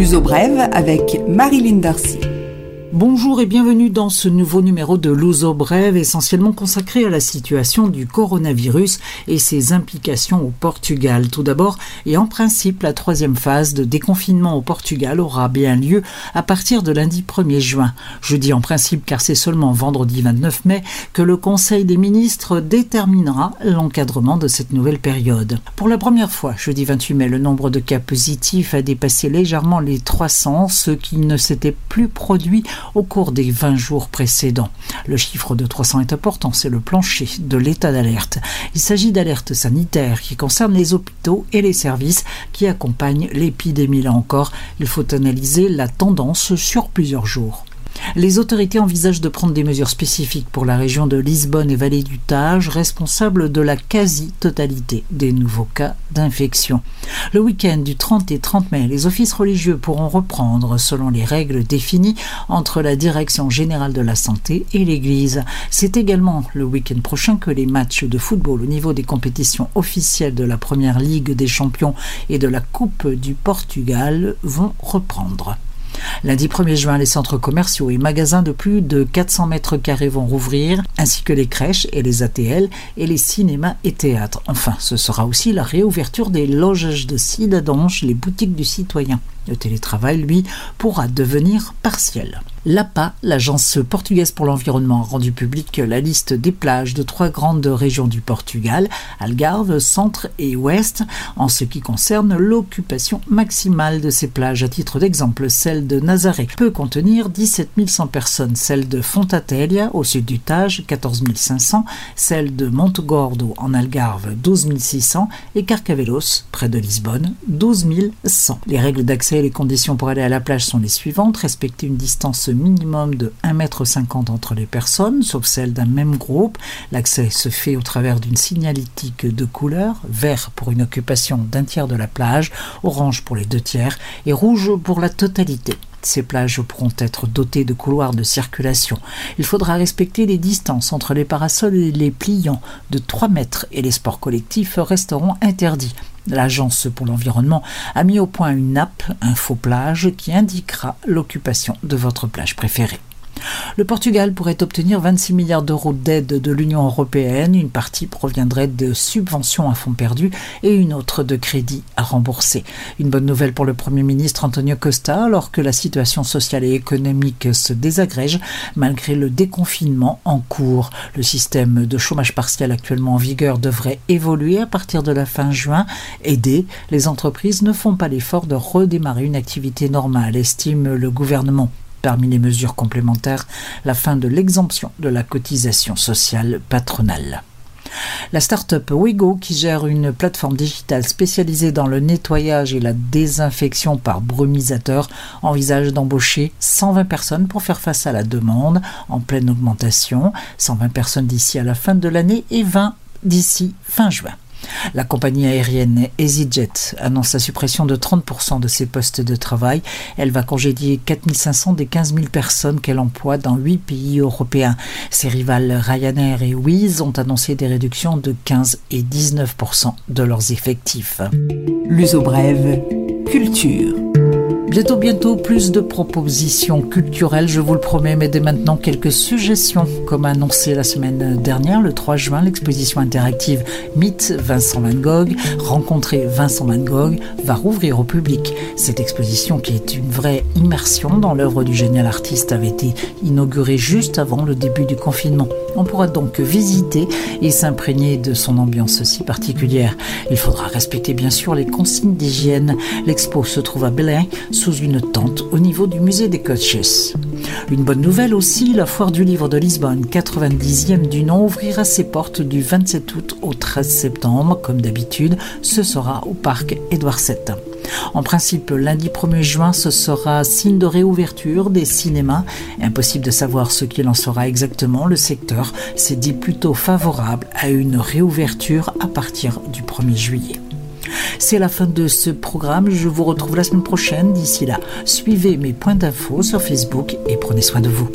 L'uso brève avec Marilyn Darcy. Bonjour et bienvenue dans ce nouveau numéro de L'Ouzo Brève, essentiellement consacré à la situation du coronavirus et ses implications au Portugal. Tout d'abord, et en principe, la troisième phase de déconfinement au Portugal aura bien lieu à partir de lundi 1er juin. Je dis en principe car c'est seulement vendredi 29 mai que le Conseil des ministres déterminera l'encadrement de cette nouvelle période. Pour la première fois, jeudi 28 mai, le nombre de cas positifs a dépassé légèrement les 300, ce qui ne s'était plus produit au cours des 20 jours précédents. Le chiffre de 300 est important, c'est le plancher de l'état d'alerte. Il s'agit d'alertes sanitaires qui concernent les hôpitaux et les services qui accompagnent l'épidémie. Là encore, il faut analyser la tendance sur plusieurs jours. Les autorités envisagent de prendre des mesures spécifiques pour la région de Lisbonne et Vallée du Tage, responsable de la quasi-totalité des nouveaux cas d'infection. Le week-end du 30 et 30 mai, les offices religieux pourront reprendre selon les règles définies entre la Direction générale de la santé et l'Église. C'est également le week-end prochain que les matchs de football au niveau des compétitions officielles de la Première Ligue des Champions et de la Coupe du Portugal vont reprendre. Lundi 1er juin, les centres commerciaux et magasins de plus de 400 mètres carrés vont rouvrir, ainsi que les crèches et les ATL et les cinémas et théâtres. Enfin, ce sera aussi la réouverture des loges de Cidadange, les boutiques du citoyen. Le télétravail, lui, pourra devenir partiel. L'APA, l'agence portugaise pour l'environnement, a rendu publique la liste des plages de trois grandes régions du Portugal, Algarve, Centre et Ouest, en ce qui concerne l'occupation maximale de ces plages. À titre d'exemple, celle de Nazaré peut contenir 17 100 personnes, celle de Fontatelia, au sud du Tage, 14 500, celle de Montegordo, en Algarve, 12 600, et Carcavelos, près de Lisbonne, 12 100. Les règles d'accès les conditions pour aller à la plage sont les suivantes. Respecter une distance minimum de 1,50 m entre les personnes, sauf celles d'un même groupe. L'accès se fait au travers d'une signalétique de couleur, vert pour une occupation d'un tiers de la plage, orange pour les deux tiers et rouge pour la totalité. Ces plages pourront être dotées de couloirs de circulation. Il faudra respecter les distances entre les parasols et les pliants de 3 mètres et les sports collectifs resteront interdits. L'Agence pour l'environnement a mis au point une app Info Plage qui indiquera l'occupation de votre plage préférée. Le Portugal pourrait obtenir 26 milliards d'euros d'aide de l'Union européenne. Une partie proviendrait de subventions à fonds perdus et une autre de crédits à rembourser. Une bonne nouvelle pour le Premier ministre Antonio Costa alors que la situation sociale et économique se désagrège malgré le déconfinement en cours. Le système de chômage partiel actuellement en vigueur devrait évoluer à partir de la fin juin. Aider, les entreprises ne font pas l'effort de redémarrer une activité normale, estime le gouvernement. Parmi les mesures complémentaires, la fin de l'exemption de la cotisation sociale patronale. La start-up Wigo, qui gère une plateforme digitale spécialisée dans le nettoyage et la désinfection par brumisateur, envisage d'embaucher 120 personnes pour faire face à la demande en pleine augmentation. 120 personnes d'ici à la fin de l'année et 20 d'ici fin juin. La compagnie aérienne EasyJet annonce la suppression de 30% de ses postes de travail. Elle va congédier 4500 des 15 000 personnes qu'elle emploie dans 8 pays européens. Ses rivales Ryanair et Wizz ont annoncé des réductions de 15 et 19% de leurs effectifs. L'uso brève, culture. Bientôt, bientôt, plus de propositions culturelles, je vous le promets, mais dès maintenant quelques suggestions. Comme annoncé la semaine dernière, le 3 juin, l'exposition interactive Mythe Vincent Van Gogh, rencontrer Vincent Van Gogh, va rouvrir au public. Cette exposition, qui est une vraie immersion dans l'œuvre du génial artiste, avait été inaugurée juste avant le début du confinement. On pourra donc visiter et s'imprégner de son ambiance si particulière. Il faudra respecter bien sûr les consignes d'hygiène. L'expo se trouve à Belém, sous une tente au niveau du musée des Coches. Une bonne nouvelle aussi, la foire du livre de Lisbonne, 90e du nom, ouvrira ses portes du 27 août au 13 septembre. Comme d'habitude, ce sera au parc Édouard VII. En principe, lundi 1er juin, ce sera signe de réouverture des cinémas. Impossible de savoir ce qu'il en sera exactement. Le secteur s'est dit plutôt favorable à une réouverture à partir du 1er juillet. C'est la fin de ce programme. Je vous retrouve la semaine prochaine. D'ici là, suivez mes points d'infos sur Facebook et prenez soin de vous.